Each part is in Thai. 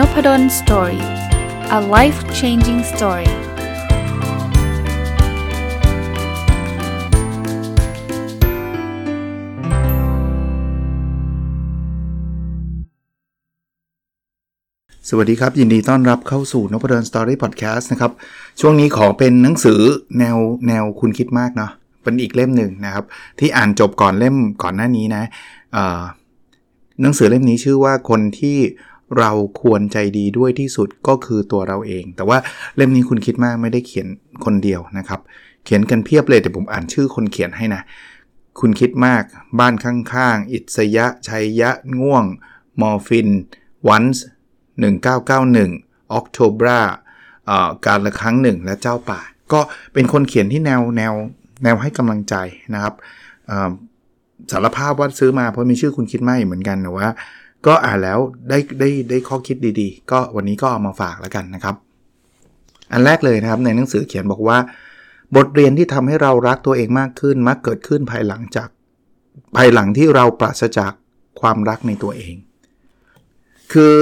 Nopadol Story a life changing story สวัสดีครับ ยินดีต้อนรับเข้าสู่นพดล Story พอดแคสต์นะครับ ช่วงนี้ขอเป็นหนังสือแนวแนวคนคิดมากเนาะเป็นอีกเล่มหนึ่งนะครับ ที่อ่านจบก่อนเล่มก่อนหน้านี้นะหนังสือเล่มนี้ชื่อว่าคนที่ เราควรใจดีด้วยที่สุดก็คือตัวเราเอง แต่ว่าเล่มนี้คุณคิดมากไม่ได้เขียนคนเดียวนะครับ เขียนกันเพียบเลยแต่ผมอ่านชื่อคนเขียนให้นะ คุณคิดมากบ้านข้างๆ อิสยะ ชัยยะ ง่วง มอร์ฟิน วันส์1991 ออกโทบราการละครั้งหนึ่งและเจ้าป่า ก็เป็นคนเขียนที่แนวแนวแนวให้กำลังใจนะครับสารภาพว่าซื้อมาเพราะมีชื่อคุณคิดไม่เหมือนกันแต่ว่า ก็อ่านแล้วได้ได้ได้ข้อคิดดีๆ ก็วันนี้ก็เอามาฝากแล้วกันนะครับ อันแรกเลยนะครับในหนังสือเขียนบอกว่า บทเรียนที่ทำให้เรารักตัวเองมากขึ้นมักเกิดขึ้นภายหลังจาก ภายหลังที่เราปราศจากความรักในตัวเอง คือ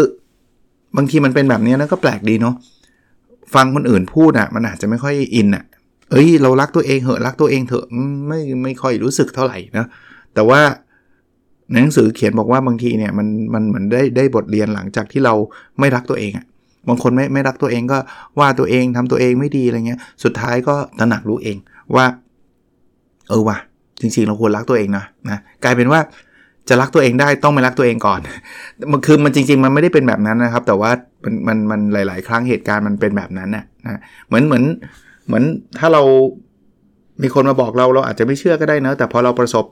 บางทีมันเป็นแบบนี้นะก็แปลกดีเนาะฟังคนอื่นพูดอะ่ะมันอาจจะไม่ค่อยอินอะ่ะ เอ้ย เรารักตัวเองเหอะรักตัวเองเถอะไม่ไม่ค่อยรู้สึกเท่าไหร่นะแต่ว่า ในหนังสือเขียนบอกว่าบางทีเนี่ยมันมันเหมือนได้ได้บทเรียนหลังจากที่เราไม่รักตัวเองอะ่ะบางคนไม่ไม่รักตัวเองก็ว่าตัวเองทำตัวเองไม่ดีอะไรเงี้ย สุดท้ายก็ตระหนักรู้เองว่า เออว่ะจริงๆเราควรรักตัวเองนะนะกลายเป็นว่าจะรักตัวเองได้ต้องไม่รักตัวเองก่อนมันคือมันจริง ๆ มันไม่ได้เป็นแบบนั้นนะครับ แต่ว่ามันมันมันหลาย ๆ ครั้งเหตุการณ์มันเป็นแบบนั้นนะนะเหมือนเหมือนเหมือนถ้าเรามีคนมาบอกเราเราอาจจะไม่เชื่อก็ได้นะแต่พอเราประสบ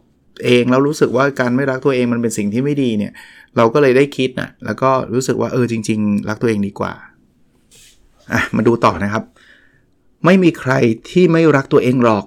เองแล้วรู้สึกว่าการไม่รักตัวเองมันเป็นสิ่งที่ไม่ดีเนี่ย เราก็เลยได้คิดนะแล้วก็รู้สึกว่าเออจริง ๆ รักตัวเองดีกว่าอะมาดูต่อนะครับ ไม่มีใครที่ไม่รักตัวเองหรอก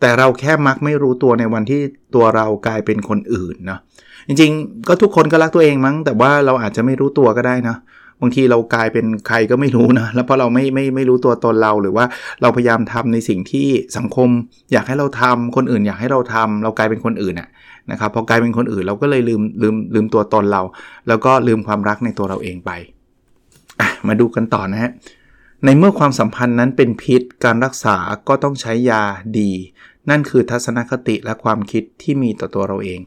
แต่เราแค่มักไม่รู้ตัวในวันที่ตัวเรากลายเป็นคนอื่นเนาะจริง ๆ ก็ทุกคนก็รักตัวเองมั้ง แต่ว่าเราอาจจะไม่รู้ตัวก็ได้นะ บางทีเรากลายเป็นใครก็ไม่รู้นะ แล้วพอเราไม่ไม่ไม่รู้ตัวตนเราหรือว่าเราพยายามทำในสิ่งที่สังคม อยากให้เราทำคนอื่นอยากให้เราทำเรากลายเป็นคนอื่นอะนะครับพอกลายเป็นคนอื่นเราก็เลยลืมลืมลืมตัวตนเรา แล้วก็ลืมความรักในตัวเราเองไปมาดูกันต่อนะฮะในเมื่อความสัมพันธ์นั้นเป็นพิษการรักษาก็ต้องใช้ยาดี นั่นคือทัศนคติและความคิดที่มีต่อตัวเราเอง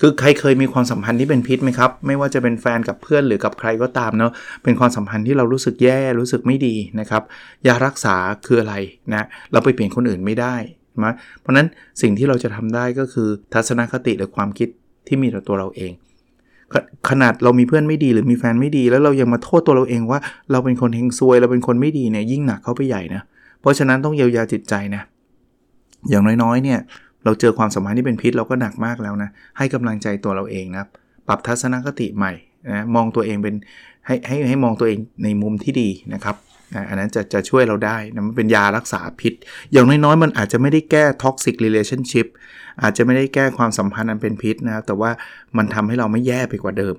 คือใครเคยมีความสัมพันธ์ที่เป็นพิษไหมครับ ไม่ว่าจะเป็นแฟนกับเพื่อนหรือกับใครก็ตามเนาะเป็นความสัมพันธ์ที่เรารู้สึกแย่รู้สึกไม่ดีนะครับยารักษาคืออะไรนะเราไปเปลี่ยนคนอื่นไม่ได้นะเพราะนั้นสิ่งที่เราจะทำได้ก็คือทัศนคติหรือความคิดที่มีต่อตัวเราเอง ขนาดเรามีเพื่อนไม่ดีหรือมีแฟนไม่ดี แล้วเรายังมาโทษตัวเราเองว่า เราเป็นคนเฮงซวยเราเป็นคนไม่ดีเนี่ยยิ่งหนักเข้าไปใหญ่นะเพราะฉะนั้นต้องเยียวยาจิตใจนะอย่างน้อยๆเนี่ย เราเจอความสัมพันธ์ที่เป็นพิษเราก็หนักมากแล้วนะ ให้กำลังใจตัวเราเองนะปรับทัศนคติใหม่นะมองตัวเองเป็นให้ให้ให้มองตัวเองในมุมที่ดีนะครับอันนั้นจะจะช่วยเราได้นะมันเป็นยารักษาพิษ อย่างน้อยๆ มันอาจจะไม่ได้แก้ toxic relationship อาจจะไม่ได้แก้ความสัมพันธ์อันเป็นพิษนะครับ แต่ว่ามันทำให้เราไม่แย่ไปกว่าเดิม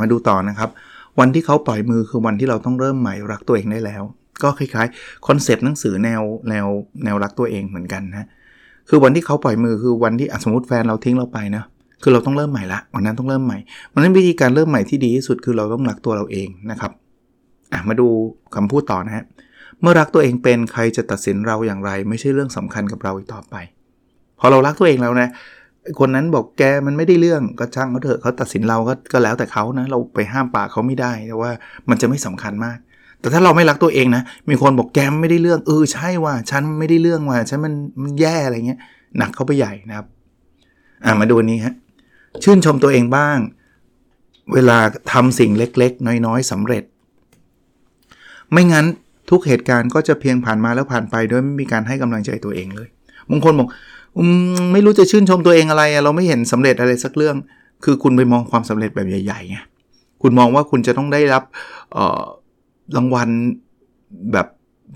มาดูต่อนะครับ วันที่เขาปล่อยมือคือวันที่เราต้องเริ่มใหม่รักตัวเองได้แล้ว ก็คล้ายๆ คอนเซปต์หนังสือแนวแนวแนวรักตัวเองเหมือนกันนะ คือวันที่เขาปล่อยมือคือวันที่สมมติแฟนเราทิ้งเราไปนะคือเราต้องเริ่มใหม่ละวันนั้นต้องเริ่มใหม่วันนั้นวิธีการเริ่มใหม่ที่ดีที่สุดคือเราต้องรักตัวเราเองนะครับอะมาดูคำพูดต่อนะฮะเมื่อรักตัวเองเป็นใครจะตัดสินเราอย่างไร ไม่ใช่เรื่องสำคัญกับเราอีกต่อไป พอเรารักตัวเองแล้วนะคนนั้นบอกแกมันไม่ได้เรื่องก็ช่างเขาเถอะเขาตัดสินเราก็ก็แล้วแต่เขานะเราไปห้ามปากเขาไม่ได้แต่ว่ามันจะไม่สำคัญมาก แต่ถ้าเราไม่รักตัวเองนะ มีคนบอกแกมไม่ได้เรื่องเออใช่ว่า ฉันไม่ได้เรื่องว่าฉันมันมันแย่อะไรเงี้ยหนักเข้าไปใหญ่นะครับ อ่ามาดูนี้ฮะชื่นชมตัวเองบ้าง เวลาทำสิ่งเล็กๆ น้อยๆสำเร็จ ไม่งั้นทุกเหตุการณ์ก็จะเพียงผ่านมาแล้วผ่านไปโดยไม่มีการให้กำลังใจตัวเองเลยบางคนบอกไม่รู้จะชื่นชมตัวเองอะไรอะเราไม่เห็นสำเร็จอะไรสักเรื่อง คือคุณไปมองความสำเร็จแบบใหญ่ๆไงคุณมองว่าคุณจะต้องได้รับ รางวัลแบบ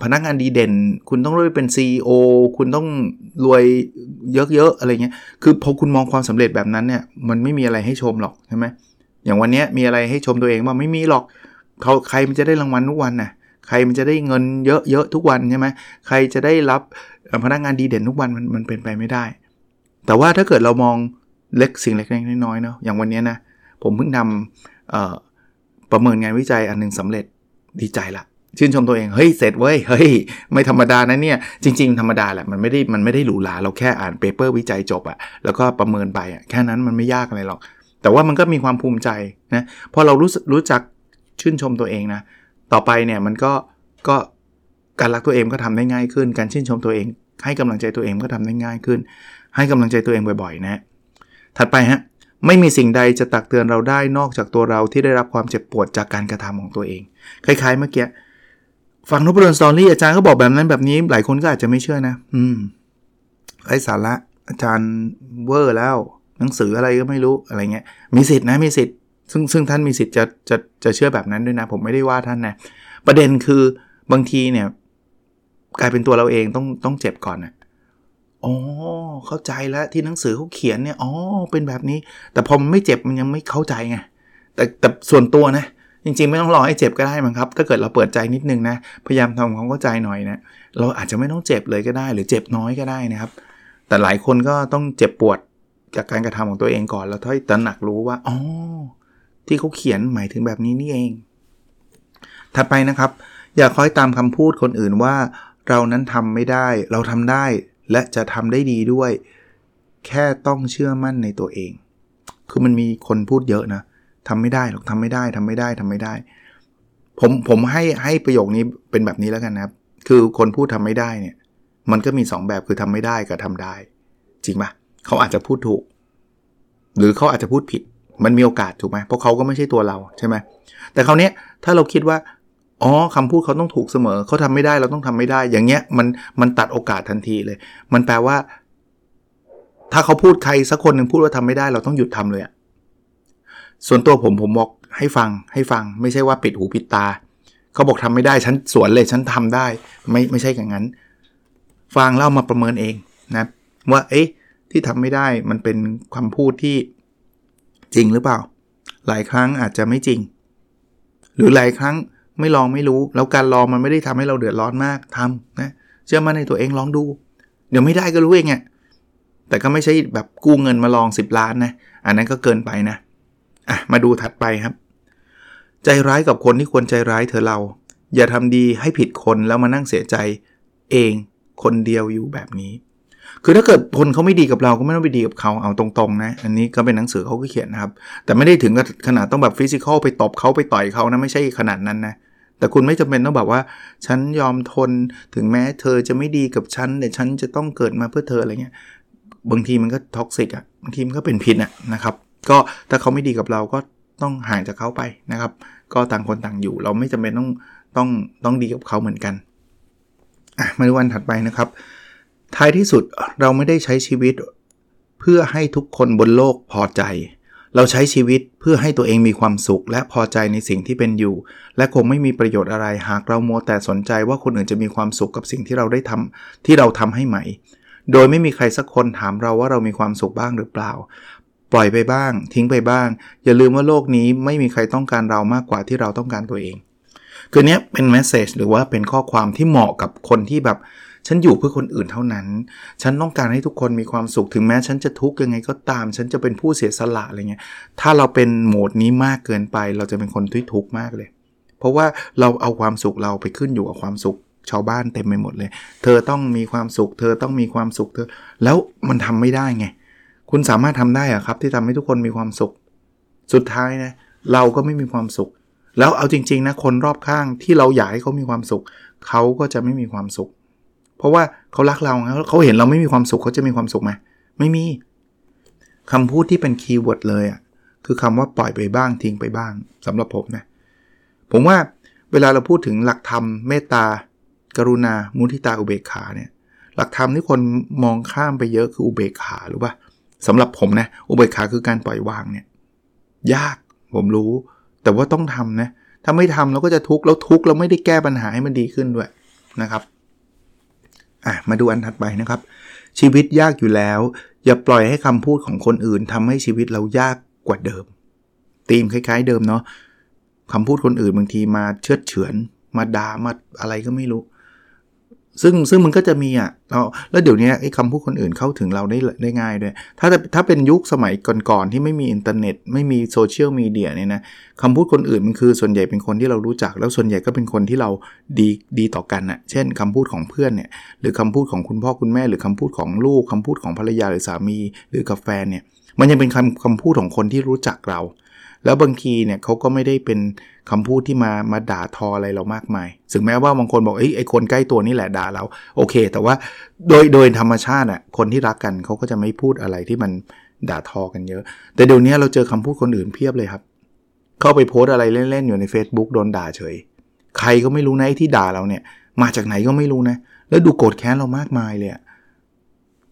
พนักงานดีเด่น คุณต้องได้เป็น CEO คุณต้องรวยเยอะๆอะไรเงี้ย คือพอคุณมองความสำเร็จแบบนั้นเนี่ย มันไม่มีอะไรให้ชมหรอกใช่ไหมอย่างวันนี้มีอะไรให้ชมตัวเองว่าไม่มีหรอกเขาใครมันจะได้รางวัลทุกวันนะ่ะใครมันจะได้เงินเยอะๆทุกวันใช่ไหมใครจะได้รับพนักงานดีเด่นทุกวันมันมันเป็นไปไม่ได้ แต่ว่าถ้าเกิดเรามองเล็กสิ่งเล็กๆน้อยๆเนาะอย่างวันนี้นะผมเพิ่งทำประเมินงานวิจัยอันนึงสำเร็จ ดีใจละชื่นชมตัวเองเฮ้ยเสร็จเว้ยเฮ้ยไม่ธรรมดานะเนี่ยจริง ๆ ธรรมดาแหละมันไม่ได้มันไม่ได้หรูหราเราแค่อ่านเปเปอร์วิจัยจบอะแล้วก็ประเมินไปอะแค่นั้นมันไม่ยากอะไรหรอก แต่ว่ามันก็มีความภูมิใจนะพอเรารู้รู้จักชื่นชมตัวเองนะต่อไปเนี่ยมันก็ก็การรักตัวเองก็ทำได้ง่ายขึ้น การชื่นชมตัวเอง ให้กำลังใจตัวเองก็ทำได้ง่ายขึ้น ให้กำลังใจตัวเองบ่อยๆนะ ถัดไปฮะ ไม่มีสิ่งใดจะตักเตือนเราได้นอกจากตัวเราที่ได้รับความเจ็บปวดจากการกระทำของตัวเอง คล้ายๆเมื่อกี้ฟังนพดลสตอรี่อาจารย์ก็บอกแบบนั้นแบบนี้ หลายคนก็อาจจะไม่เชื่อนะ อืมไร้สาระอาจารย์เวอร์แล้ว หนังสืออะไรก็ไม่รู้อะไรเงี้ย มีสิทธินะมีสิทธิ์ซึ่งซึ่งท่านมีสิทธิ์จะจะจะเชื่อแบบนั้นด้วยนะ ผมไม่ได้ว่าท่านนะ ประเด็นคือบางทีเนี่ย กลายเป็นตัวเราเองต้องต้องเจ็บก่อนนะ อ๋อเข้าใจแล้วที่หนังสือเขาเขียนเนี่ยอ๋อเป็นแบบนี้ แต่พอมันไม่เจ็บมันยังไม่เข้าใจไงแต่แต่ส่วนตัวนะจริงๆ ไม่ต้องรอให้เจ็บก็ได้มั้งครับ ถ้าเกิดเราเปิดใจนิดนึงนะ พยายามทำความเข้าใจหน่อยนะเราอาจจะไม่ต้องเจ็บเลยก็ได้ หรือเจ็บน้อยก็ได้นะครับ แต่หลายคนก็ต้องเจ็บปวดจากการกระทำของตัวเองก่อน แล้วถ้อยตระหนักรู้ว่าอ๋อที่เขาเขียนหมายถึงแบบนี้นี่เอง ถัดไปนะครับ อย่าคอยตามคำพูดคนอื่นว่า เรานั้นทำไม่ได้ เราทำได้ และจะทำได้ดีด้วย แค่ต้องเชื่อมั่นในตัวเอง คือมันมีคนพูดเยอะนะทำไม่ได้หรอกทำไม่ได้ทำไม่ได้ทำไม่ได้ ผมผมให้ให้ประโยคนี้เป็นแบบนี้แล้วกันนะครับ คือคนพูดทำไม่ได้เนี่ย มันก็มี 2 แบบคือทำไม่ได้กับทำได้ จริงปะเขาอาจจะพูดถูก หรือเขาอาจจะพูดผิด มันมีโอกาสถูกไหมเพราะเขาก็ไม่ใช่ตัวเราใช่ไหมแต่คราวนี้ถ้าเราคิดว่า อ๋อคำพูดเขาต้องถูกเสมอ เขาทำไม่ได้เราต้องทำไม่ได้ อย่างเงี้ยมันมันตัดโอกาสทันทีเลย มันแปลว่า ถ้าเขาพูดใครสักคนหนึ่งพูดว่าทำไม่ได้ เราต้องหยุดทำเลยอะส่วนตัวผมผมบอกให้ฟังให้ฟัง ไม่ใช่ว่าปิดหูปิดตา เขาบอกทำไม่ได้ฉันสวนเลยฉันทำได้ ไม่ไม่ใช่อย่างนั้น ฟังเล่ามาประเมินเองนะ ว่าเอ๊ะที่ทำไม่ได้มันเป็นคำพูดที่จริงหรือเปล่า หลายครั้งอาจจะไม่จริง หรือหลายครั้ง ไม่ลองไม่รู้ แล้วการลองมันไม่ได้ทำให้เราเดือดร้อนมากทำนะเชื่อมั่นในตัวเองลองดู เดี๋ยวไม่ได้ก็รู้เองอะแต่ก็ไม่ใช่แบบกู้เงินมาลอง 10 ล้านนะอันนั้นก็เกินไปนะอะมาดูถัดไปครับ ใจร้ายกับคนที่ควรใจร้ายเถอะเรา อย่าทำดีให้ผิดคนแล้วมานั่งเสียใจเองคนเดียวอยู่แบบนี้ คือถ้าเกิดคนเขาไม่ดีกับเราก็ไม่ต้องไปดีกับเขาเอาตรงๆนะ อันนี้ก็เป็นหนังสือเขาก็เขียนนะครับ แต่ไม่ได้ถึงขนาดต้องแบบ physical ไปตบเขาไปต่อยเขานะไม่ใช่ขนาดนั้นนะ แต่คุณไม่จำเป็นต้องแบบว่า ฉันยอมทนถึงแม้เธอจะไม่ดีกับฉันแต่ฉันจะต้องเกิดมาเพื่อเธออะไรเงี้ยบางทีมันก็ toxic อะบางทีมันก็เป็นพิษอะนะครับ ก็ถ้าเขาไม่ดีกับเราก็ต้องห่างจากเขาไปนะครับ ก็ต่างคนต่างอยู่ เราไม่จำเป็นต้องต้องต้องดีกับเขาเหมือนกันอะมาดูวันถัดไปนะครับ ท้ายที่สุดเราไม่ได้ใช้ชีวิต เพื่อให้ทุกคนบนโลกพอใจ เราใช้ชีวิตเพื่อให้ตัวเองมีความสุข และพอใจในสิ่งที่เป็นอยู่ และคงไม่มีประโยชน์อะไรหากเราโมแต่สนใจว่าคนอื่นจะมีความสุขกับสิ่งที่เราได้ทำที่เราทำให้ใหม โดยไม่มีใครสักคนถามเราว่าเรามีความสุขบ้างหรือเปล่า ปล่อยไปบ้าง ทิ้งไปบ้าง อย่าลืมว่าโลกนี้ไม่มีใครต้องการเรามากกว่าที่เราต้องการตัวเอง คือเนี้ยเป็นแมสเซจหรือว่าเป็นข้อความที่เหมาะกับคนที่แบบ ฉันอยู่เพื่อคนอื่นเท่านั้น ฉันต้องการให้ทุกคนมีความสุขถึงแม้ ฉันจะทุกข์ยังไงก็ตาม ฉันจะเป็นผู้เสียสละอะไรเงี้ย ถ้าเราเป็นโหมดนี้มากเกินไป เราจะเป็นคนที่ทุกข์มากเลย เพราะว่าเราเอาความสุขเราไปขึ้นอยู่กับความสุขชาวบ้านเต็มไปหมดเลย เธอต้องมีความสุข เธอต้องมีความสุขเธอ แล้วมันทำไม่ได้ไง คุณสามารถทำได้อะครับ ที่ทำให้ทุกคนมีความสุข สุดท้ายนะเราก็ไม่มีความสุข แล้วเอาจริง ๆ นะ คนรอบข้างที่เราอยากให้เขามีความสุข เขาก็จะไม่มีความสุข เพราะว่าเขารักเราเขาเห็นเราไม่มีความสุขเขาจะมีความสุขไหมไม่มีคำพูดที่เป็นคีย์เวิร์ดเลยอะคือคำว่าปล่อยไปบ้างทิ้งไปบ้างสำหรับผมนะผมว่าเวลาเราพูดถึงหลักธรรมเมตตากรุณา มุทิตาอุเบกขาเนี่ยหลักธรรมที่คนมองข้ามไปเยอะคืออุเบกขาหรือว่าสำหรับผมนะอุเบกขาคือการปล่อยวางเนี่ยยากผมรู้ แต่ว่าต้องทำนะถ้าไม่ทำเราก็จะทุกข์แล้วทุกข์เราไม่ได้แก้ปัญหาให้มันดีขึ้นด้วยนะครับ อะมาดูอันถัดไปนะครับ ชีวิตยากอยู่แล้ว อย่าปล่อยให้คำพูดของคนอื่นทำให้ชีวิตเรายากกว่าเดิมตีมคล้าย ๆ เดิมเนาะคำพูดคนอื่นบางทีมาเชือดเฉือน มาด่ามาอะไรก็ไม่รู้ ซึ่งซึ่งมันก็จะมีอะแล้วแล้วเดี๋ยวนี้ไอ้คำพูดคนอื่นเข้าถึงเราได้ได้ง่ายด้วย ถ้าถ้าเป็นยุคสมัยก่อนๆที่ไม่มีอินเทอร์เน็ต ไม่มีโซเชียลมีเดียเนี่ยนะคำพูดคนอื่นมันคือส่วนใหญ่เป็นคนที่เรารู้จัก แล้วส่วนใหญ่ก็เป็นคนที่เราดีดีต่อกันอะเช่นคำพูดของเพื่อนเนี่ยหรือคำพูดของคุณพ่อคุณแม่ หรือคำพูดของลูกคำพูดของภรรยาหรือสามี หรือกับแฟนเนี่ยมันยังเป็นคำคำพูดของคนที่รู้จักเรา แล้วบางทีเนี่ยเขาก็ไม่ได้เป็นคำพูดที่มามาด่าทออะไรเรามากมายถึงแม้ว่าบางคนบอกไอ้ไอคนใกล้ตัวนี่แหละด่าเราโอเค แต่ว่าโดยโดยธรรมชาติอะคนที่รักกันเขาก็จะไม่พูดอะไรที่มันด่าทอกันเยอะ แต่เดี๋ยวนี้เราเจอคำพูดคนอื่นเพียบเลยครับ เข้าไปโพสอะไรเล่นๆอยู่ใน Facebook โดนด่าเฉย ใครก็ไม่รู้นะไอ้ที่ด่าเราเนี่ย มาจากไหนก็ไม่รู้นะ แล้วดูโกรธแค้นเรามากมายเลย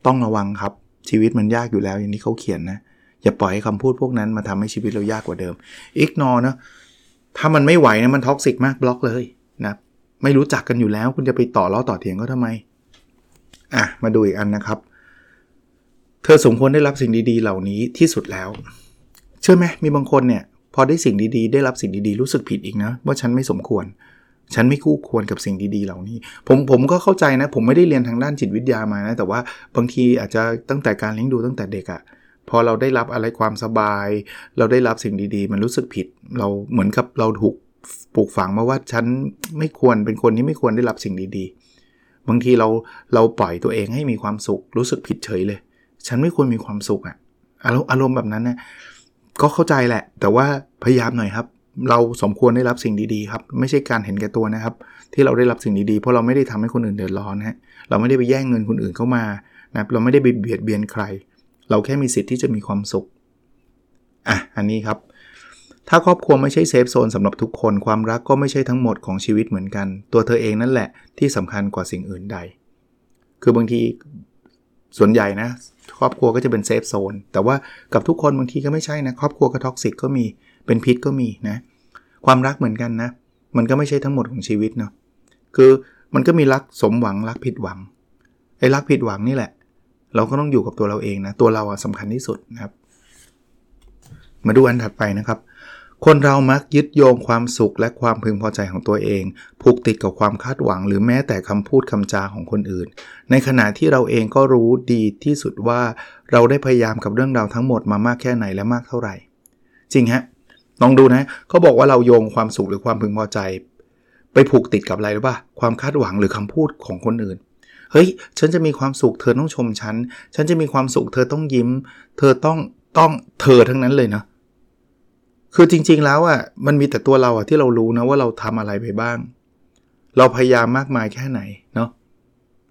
ต้องระวังครับ ชีวิตมันยากอยู่แล้วอย่างที่เขาเขียนนะ อย่าปล่อยให้คำพูดพวกนั้นมาทำให้ชีวิตเรายากกว่าเดิม ignore นะถ้ามันไม่ไหวนะมัน toxic มากบล็อกเลยนะไม่รู้จักกันอยู่แล้ว คุณจะไปต่อล้อต่อเถียงก็ทำไมอะมาดูอีกอันนะครับ เธอสมควรได้รับสิ่งดีๆ เหล่านี้ที่สุดแล้ว เชื่อไหมมีบางคนเนี่ยพอได้สิ่งดีๆ ได้รับสิ่งดีๆ รู้สึกผิดอีกนะ ว่าฉันไม่สมควร ฉันไม่คู่ควรกับสิ่งดีๆ เหล่านี้ ผมผมก็เข้าใจนะ ผมไม่ได้เรียนทางด้านจิตวิทยามานะ แต่ว่าบางทีอาจจะตั้งแต่การเลี้ยงดูตั้งแต่เด็กอะ พอเราได้รับอะไรความสบาย เราได้รับสิ่งดีๆ มันรู้สึกผิด เราเหมือนกับเราถูกปลูกฝังมาว่าฉันไม่ควรเป็นคนที่ไม่ควรได้รับสิ่งดีๆ บางทีเราเราปล่อยตัวเองให้มีความสุข รู้สึกผิดเฉยเลย ฉันไม่ควรมีความสุขอะอารมณ์อารมณ์แบบนั้นนะก็เข้าใจแหละ แต่ว่าพยายามหน่อยครับ เราสมควรได้รับสิ่งดีๆครับ ไม่ใช่การเห็นแก่ตัวนะครับ ที่เราได้รับสิ่งดีๆ เพราะเราไม่ได้ทำให้คนอื่นเดือดร้อนนะเราไม่ได้ไปแย่งเงินคนอื่นเข้ามานะเราไม่ได้ไปเบียดเบียนใคร เราแค่มีสิทธิ์ที่จะมีความสุข อะ อันนี้ครับ ถ้าครอบครัวไม่ใช่เซฟโซนสำหรับทุกคน ความรักก็ไม่ใช่ทั้งหมดของชีวิตเหมือนกัน ตัวเธอเองนั่นแหละที่สำคัญกว่าสิ่งอื่นใด คือบางทีส่วนใหญ่นะ ครอบครัวก็จะเป็น safe zone แต่ว่ากับทุกคนบางทีก็ไม่ใช่นะ ครอบครัวก็ toxic ก็มี เป็นพิษก็มีนะ ความรักเหมือนกันนะ มันก็ไม่ใช่ทั้งหมดของชีวิตเนาะ คือมันก็มีรักสมหวังรักผิดหวัง ไอ้รักผิดหวังนี่แหละ เราก็ต้องอยู่กับตัวเราเองนะ ตัวเราสำคัญที่สุดนะครับ มาดูอันถัดไปนะครับ คนเรามักยึดโยงความสุขและความพึงพอใจของตัวเอง ผูกติดกับความคาดหวัง หรือแม้แต่คำพูดคำจาของคนอื่น ในขณะที่เราเองก็รู้ดีที่สุดว่าเราได้พยายามกับเรื่องราวทั้งหมดมามากแค่ไหนและมากเท่าไหร่ จริงฮะลองดูนะเขาบอกว่าเราโยงความสุขหรือความพึงพอใจ ไปผูกติดกับอะไรหรือเปล่าความคาดหวังหรือคำพูดของคนอื่น เฮ้ย ฉันจะมีความสุขเธอต้องชมฉัน ฉันจะมีความสุขเธอต้องยิ้ม เธอต้องต้องเธอทั้งนั้นเลยนะ คือจริง ๆ แล้วอะมันมีแต่ตัวเราอะที่เรารู้นะว่าเราทำอะไรไปบ้าง เราพยายามมากมายแค่ไหนเนาะ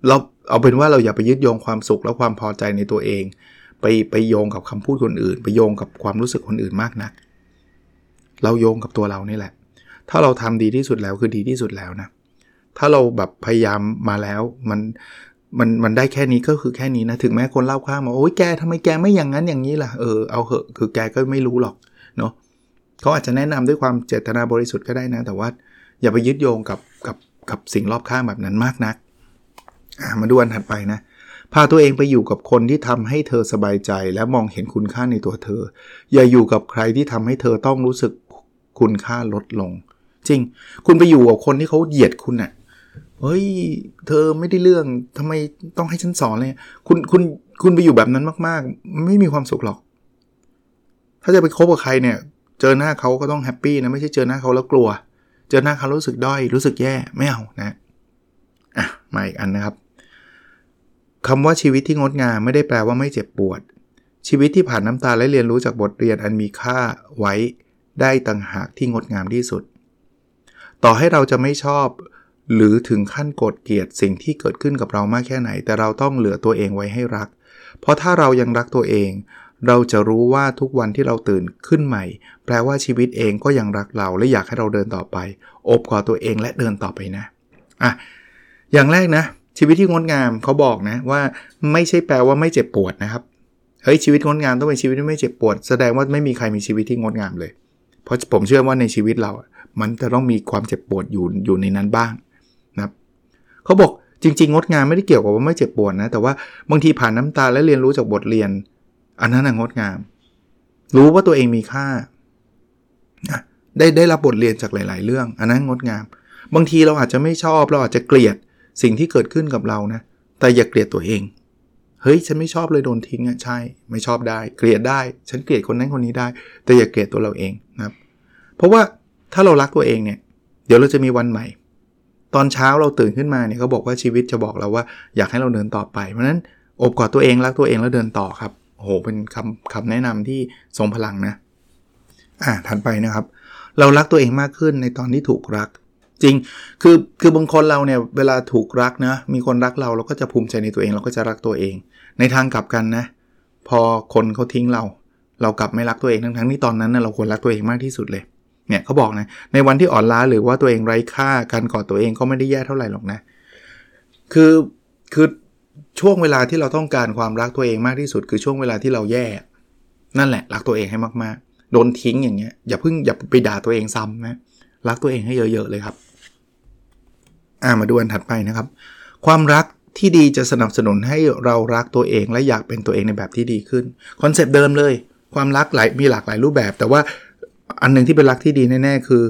เราเอาเป็นว่าเราอย่าไปยึดโยงความสุขและความพอใจในตัวเอง ไปไปโยงกับคำพูดคนอื่น ไปโยงกับความรู้สึกคนอื่นมากนะัก เราโยงกับตัวเรานี่แหละ ถ้าเราทำดีที่สุดแล้วคือดีที่สุดแล้วนะ ถ้าเราแบบพยายามมาแล้วมันมันมันได้แค่นี้ก็คือแค่นี้นะ ถึงแม้คนเล่าข้างมาโอ้ยแกทำไมแกไม่อย่างนั้นอย่างนี้ล่ะเออเอาเหอะคือแกก็ไม่รู้หรอกเนาะเขาอาจจะแนะนำด้วยความเจตนาบริสุทธิ์ก็ได้นะ แต่ว่าอย่าไปยึดโยงกับกับกับสิ่งรอบข้างแบบนั้นมากนักมาดูอันถัดไปนะพาตัวเองไปอยู่กับคนที่ทำให้เธอสบายใจ และมองเห็นคุณค่าในตัวเธอ อย่าอยู่กับใครที่ทำให้เธอต้องรู้สึกคุณค่าลดลง จริง คุณไปอยู่กับคนที่เขาเหยียดคุณอะ่ะ เฮ้ย เธอไม่ได้เรื่องทำไมต้องให้ฉันสอนเลย คุณคุณคุณไปอยู่แบบนั้นมากๆ ไม่มีความสุขหรอก ถ้าจะไปคบกับใครเนี่ย เจอหน้าเขาก็ต้อง happy นะ ไม่ใช่เจอหน้าเขาแล้วกลัว เจอหน้าเขารู้สึกด้อย รู้สึกแย่ไม่เอานะอะมาอีกอันนะครับคำว่าชีวิตที่งดงามไม่ได้แปลว่าไม่เจ็บปวด ชีวิตที่ผ่านน้ำตาและเรียนรู้จากบทเรียนอันมีค่าไว้ได้ต่างหากที่งดงามที่สุด ต่อให้เราจะไม่ชอบ หรือถึงขั้นโกรธเกลียดสิ่งที่เกิดขึ้นกับเรามากแค่ไหน แต่เราต้องเหลือตัวเองไว้ให้รัก เพราะถ้าเรายังรักตัวเอง เราจะรู้ว่าทุกวันที่เราตื่นขึ้นใหม่ แปลว่าชีวิตเองก็ยังรักเราและอยากให้เราเดินต่อไป อบกอดตัวเองและเดินต่อไปนะอะอย่างแรกนะ ชีวิตที่งดงามเขาบอกนะว่าไม่ใช่แปลว่าไม่เจ็บปวดนะครับเฮ้ยชีวิตงดงามต้องเป็นชีวิตที่ไม่เจ็บปวด แสดงว่าไม่มีใครมีชีวิตที่งดงามเลย เพราะผมเชื่อว่าในชีวิตเรา มันจะต้องมีความเจ็บปวดอยู่อยู่ในนั้นบ้าง เขาบอกจริง ๆ งดงามไม่ได้เกี่ยวกับว่าไม่เจ็บปวดนะ แต่ว่าบางทีผ่านน้ำตาและเรียนรู้จากบทเรียน อันนั้นงดงาม รู้ว่าตัวเองมีค่า ได้ได้รับบทเรียนจากหลาย ๆ เรื่อง อันนั้นงดงาม บางทีเราอาจจะไม่ชอบเราอาจจะเกลียดสิ่งที่เกิดขึ้นกับเรานะ แต่อย่าเกลียดตัวเอง เฮ้ย ฉันไม่ชอบเลยโดนทิ้งอะใช่ ไม่ชอบได้ เกลียดได้ ฉันเกลียดคนนั้นคนนี้ได้ แต่อย่าเกลียดตัวเราเองนะครับ เพราะว่าถ้าเรารักตัวเองเนี่ย เดี๋ยวเราจะมีวันใหม่ ตอนเช้าเราตื่นขึ้นมาเนี่ยเขาบอกว่าชีวิตจะบอกเราว่าอยากให้เราเดินต่อไป เพราะนั้นอบกอดตัวเองรักตัวเองแล้วเดินต่อครับโอ้โหเป็นคำคำแนะนำที่ทรงพลังนะอ่าถัดไปนะครับ เรารักตัวเองมากขึ้นในตอนที่ถูกรัก จริงคือคือบางคนเราเนี่ยเวลาถูกรักนะมีคนรักเราเราก็จะภูมิใจในตัวเองเราก็จะรักตัวเอง ในทางกลับกันนะ พอคนเขาทิ้งเรา เรากลับไม่รักตัวเองทั้งทั้งที่ตอนนั้นนะเราควรรักตัวเองมากที่สุดเลย เนี่ยเขาบอกนะในวันที่อ่อนล้าหรือว่าตัวเองไร้ค่าการกอดตัวเองก็ไม่ได้แย่เท่าไหร่หรอกนะ คือคือช่วงเวลาที่เราต้องการความรักตัวเองมากที่สุด คือช่วงเวลาที่เราแย่ นั่นแหละ รักตัวเองให้มากๆ โดนทิ้งอย่างเงี้ยอย่าเพิ่งอย่าไปด่าตัวเองซ้ำนะรักตัวเองให้เยอะๆเลยครับ อ่ามาดูอันถัดไปนะครับ ความรักที่ดีจะสนับสนุนให้เรารักตัวเองและอยากเป็นตัวเองในแบบที่ดีขึ้นคอนเซปต์เดิมเลย ความรักหลายมีหลากหลายรูปแบบ แต่ว่า อันหนึ่งที่เป็นรักที่ดีแน่ๆคือ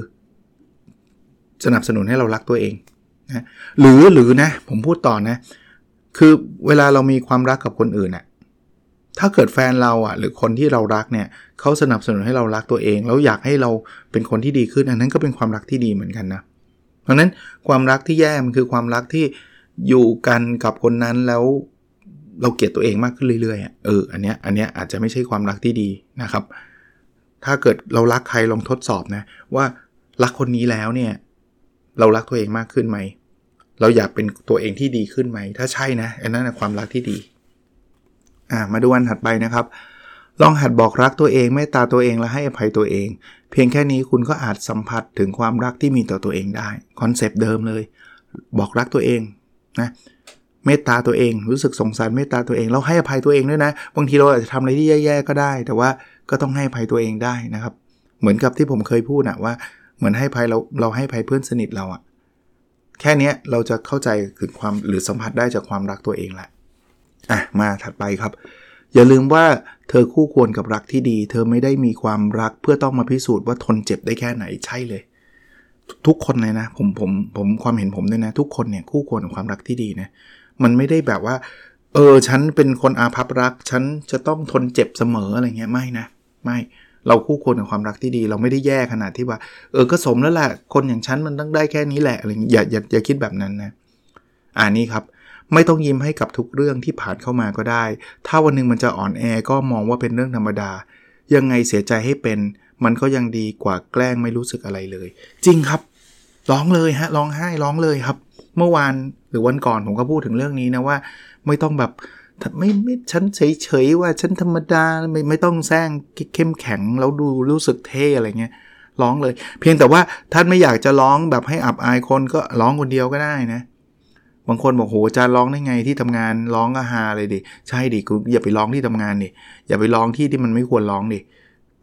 สนับสนุนให้เรารักตัวเองนะหรือหรือนะ ผมพูดต่อนะ คือเวลาเรามีความรักกับคนอื่นอะถ้าเกิดแฟนเราอะหรือคนที่เรารักเนี่ยเขาสนับสนุนให้เรารักตัวเอง แล้วอยากให้เราเป็นคนที่ดีขึ้นอันนั้นก็เป็นความรักที่ดีเหมือนกันนะเพราะนั้นความรักที่แย่มันคือความรักที่อยู่กันกับคนนั้นแล้วเราเกลียดตัวเองมากขึ้นเรื่อยๆเอออันเนี้ยอันเนี้ยอาจจะไม่ใช่ความรักที่ดีนะครับ ถ้าเกิดเรารักใครลองทดสอบนะ ว่ารักคนนี้แล้วเนี่ย เรารักตัวเองมากขึ้นไหม เราอยากเป็นตัวเองที่ดีขึ้นไหม ถ้าใช่นะอันนั้นนะความรักที่ดี อ่ามาดูวันถัดไปนะครับ ลองหัดบอกรักตัวเองเมตตาตัวเองและให้อภัยตัวเอง เพียงแค่นี้คุณก็อาจสัมผัสถึงความรักที่มีต่อตัวเองได้ concept เดิมเลย บอกรักตัวเองนะเมตตาตัวเองรู้สึกสงสารเมตตาตัวเองแล้วให้อภัยตัวเองด้วยนะ บางทีเราอาจจะทำอะไรที่แย่ๆก็ได้ แต่ว่า ก็ต้องให้ภัยตัวเองได้นะครับ เหมือนกับที่ผมเคยพูดนะว่าเหมือนให้ภัยเราเราให้ภัยเพื่อนสนิทเราอะแค่นี้เราจะเข้าใจถึงความหรือสัมผัสได้จากความรักตัวเองแหละอะมาถัดไปครับ อย่าลืมว่าเธอคู่ควรกับรักที่ดี เธอไม่ได้มีความรักเพื่อต้องมาพิสูจน์ว่าทนเจ็บได้แค่ไหนใช่เลย ทุกคนเลยนะผมผมผมความเห็นผมด้วยนะ ทุกคนเนี่ยคู่ควรกับความรักที่ดีนะมันไม่ได้แบบว่า เออฉันเป็นคนอาภัพรัก ฉันจะต้องทนเจ็บเสมออะไรเงี้ยไม่นะ ไม่ เราคู่ควรกับความรักที่ดี เราไม่ได้แย่ขนาดที่ว่า เออก็สมแล้วแหละคนอย่างฉันมันต้องได้แค่นี้แหละอะไรอย่าอย่าอย่าคิดแบบนั้นนะอ่านี่ครับไม่ต้องยิ้มให้กับทุกเรื่องที่ผ่านเข้ามาก็ได้ ถ้าวันนึงมันจะอ่อนแอก็มองว่าเป็นเรื่องธรรมดา ยังไงเสียใจให้เป็น มันก็ยังดีกว่าแกล้งไม่รู้สึกอะไรเลย จริงครับ ร้องเลยฮะ ร้องไห้ ร้องเลยครับ เมื่อวานหรือวันก่อนผมก็พูดถึงเรื่องนี้นะว่า ไม่ต้องแบบ ไม่ไม่ฉันเฉยๆว่าฉันธรรมดาไม่ไม่ต้องแซงเข้มแข็งแล้วดูรู้สึกเท่อะไรเงี้ยร้องเลย เพียงแต่ว่าท่านไม่อยากจะร้องแบบให้อับอายคนก็ร้องคนเดียวก็ได้นะ บางคนบอกโหอาจารย์ร้องได้ไงที่ทำงานร้องก็ฮาเลยดิใช่ดิกูอย่าไปร้องที่ทำงานดิอย่าไปร้องที่ที่มันไม่ควรร้องดิ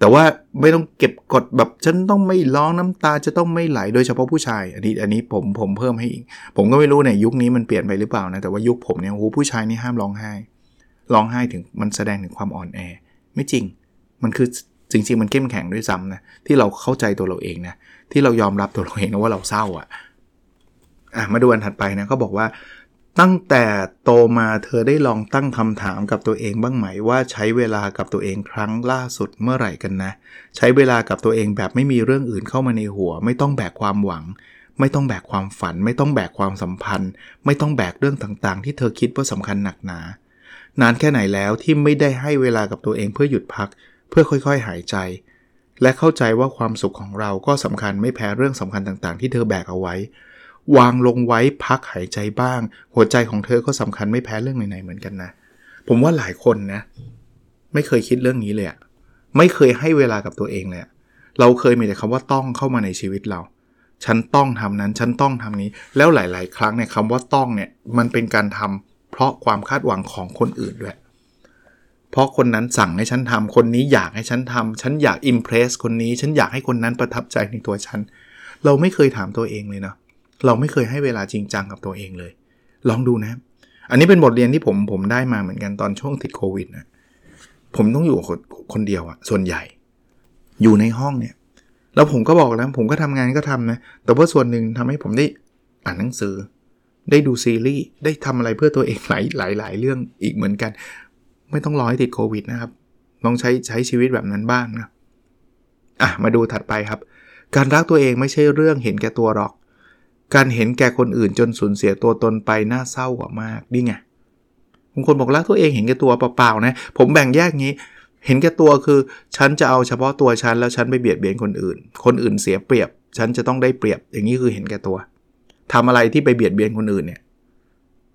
แต่ว่าไม่ต้องเก็บกดแบบฉันต้องไม่ร้องน้ำตาจะต้องไม่ไหลโดยเฉพาะผู้ชาย อันนี้อันนี้ผมผมเพิ่มให้อีก ผมก็ไม่รู้เนี่ยยุคนี้มันเปลี่ยนไปหรือเปล่านะแต่ว่ายุคผมเนี่ยโหผู้ชายนี่ห้ามร้องไห้ร้องไห้ถึงมันแสดงถึงความอ่อนแอ ไม่จริง มันคือจริงๆมันเข้มแข็งด้วยซ้ำนะที่เราเข้าใจตัวเราเองนะที่เรายอมรับตัวเราเองนะว่าเราเศร้าอะ่ะอะมาดูอันถัดไปนะเขาบอกว่า ตั้งแต่โตมาเธอได้ลองตั้งคำถามกับตัวเองบ้างไหมว่าใช้เวลากับตัวเองครั้งล่าสุดเมื่อไหร่กันนะ ใช้เวลากับตัวเองแบบไม่มีเรื่องอื่นเข้ามาในหัว ไม่ต้องแบกความหวัง ไม่ต้องแบกความฝัน ไม่ต้องแบกความสัมพันธ์ ไม่ต้องแบกเรื่องต่างๆ ที่เธอคิดว่าสำคัญหนักหนานานแค่ไหนแล้วที่ไม่ได้ให้เวลากับตัวเองเพื่อหยุดพัก เพื่อค่อยๆหายใจ และเข้าใจว่าความสุขของเราก็สำคัญไม่แพ้เรื่องสำคัญต่างๆ ที่เธอแบกเอาไว้ วางลงไว้พักหายใจบ้าง หัวใจของเธอก็สำคัญไม่แพ้เรื่องไหนๆเหมือนกันนะ ผมว่าหลายคนนะ ไม่เคยคิดเรื่องนี้เลยอะไม่เคยให้เวลากับตัวเองเลยเราเคยมีแต่คำว่าต้องเข้ามาในชีวิตเรา ฉันต้องทำนั้น ฉันต้องทำนี้ แล้วหลาย ๆ ครั้งเนี่ยคำว่าต้องเนี่ยมันเป็นการทำเพราะความคาดหวังของคนอื่นด้วยเพราะคนนั้นสั่งให้ฉันทำคนนี้อยากให้ฉันทำฉันอยากอิมเพรสคนนี้ ฉันอยากให้คนนั้นประทับใจในตัวฉัน เราไม่เคยถามตัวเองเลยเนาะ เราไม่เคยให้เวลาจริงจังกับตัวเองเลย ลองดูนะ อันนี้เป็นบทเรียนที่ผมผมได้มาเหมือนกันตอนช่วงติดโควิดนะผมต้องอยู่คนคนเดียวอะส่วนใหญ่ อยู่ในห้องเนี่ย แล้วผมก็บอกแล้วผมก็ทำงานก็ทำนะ แต่ว่าส่วนหนึ่งทำให้ผมได้อ่านหนังสือ ได้ดูซีรีส์ได้ทำอะไรเพื่อตัวเองหลายหลายหลายเรื่องอีกเหมือนกัน ไม่ต้องรอให้ติดโควิดนะครับลองใช้ใช้ชีวิตแบบนั้นบ้างนะอะมาดูถัดไปครับ การรักตัวเองไม่ใช่เรื่องเห็นแก่ตัวหรอก การเห็นแก่คนอื่นจนสูญเสียตัวตนไปน่าเศร้ากว่ามากนี่ไงบางคนบอกรักตัวเองเห็นแก่ตัวเปล่าๆนะ ผมแบ่งแยกงี้ เห็นแก่ตัวคือ ฉันจะเอาเฉพาะตัวฉันแล้วฉันไปเบียดเบียนคนอื่น คนอื่นเสียเปรียบ ฉันจะต้องได้เปรียบ อย่างนี้คือเห็นแก่ตัวทำอะไรที่ไปเบียดเบียนคนอื่นเนี่ย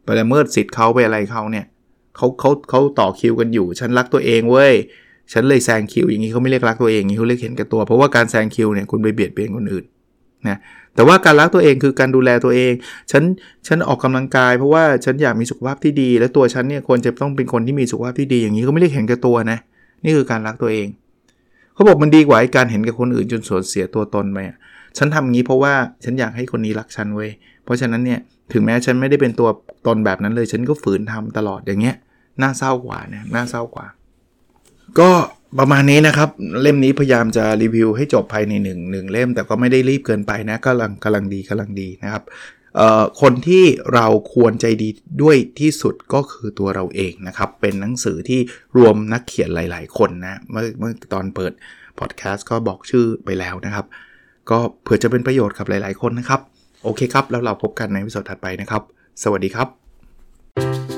ไปละเมิดสิทธิ์เขาไปอะไรเขาเนี่ยเขาเขาเขาต่อคิวกันอยู่ ฉันรักตัวเองเว้ยฉันเลยแซงคิวอย่างนี้เขาไม่เรียกรักตัวเองอย่างนี้เขาเรียกเห็นแก่ตัว เพราะว่าการแซงคิวเนี่ยคุณไปเบียดเบียนคนอื่นนะ แต่ว่าการรักตัวเองคือการดูแลตัวเอง ฉัน ฉันออกกำลังกาย เพราะว่าฉันอยากมีสุขภาพที่ดี และตัวฉันเนี่ยควรจะต้องเป็นคนที่มีสุขภาพที่ดีอย่างนี้ก็ไม่เรียกเห็นแก่ตัวนะ นี่คือการรักตัวเอง เขาบอกมันดีกว่าการเห็นแก่คนอื่นจนสูญเสียตัวตนไปฉันทำงี้เพราะว่าฉันอยากให้คนนี้รักฉันเว้ย เพราะฉะนั้นเนี่ยถึงแม้ฉันไม่ได้เป็นตัวตนแบบนั้นเลย ฉันก็ฝืนทำตลอดอย่างเงี้ย น่าเศร้ากว่านะ น่าเศร้ากว่า ก็ ประมาณนี้นะครับ เล่มนี้พยายามจะรีวิวให้จบภายในหนึ่งหนึ่งเล่ม แต่ก็ไม่ได้รีบเกินไปนะกำลังกำลังดีกำลังดีนะครับคนที่เราควรใจดีด้วยที่สุดก็คือตัวเราเองนะครับ เป็นหนังสือที่รวมนักเขียนหลาย ๆ คนนะเมื่อเมื่อตอนเปิดพอดแคสต์ก็บอกชื่อไปแล้วนะครับ ก็เผื่อจะเป็นประโยชน์กับหลาย ๆ คนนะครับ โอเคครับ แล้วเราพบกันในวิดีโอถัดไปนะครับ สวัสดีครับ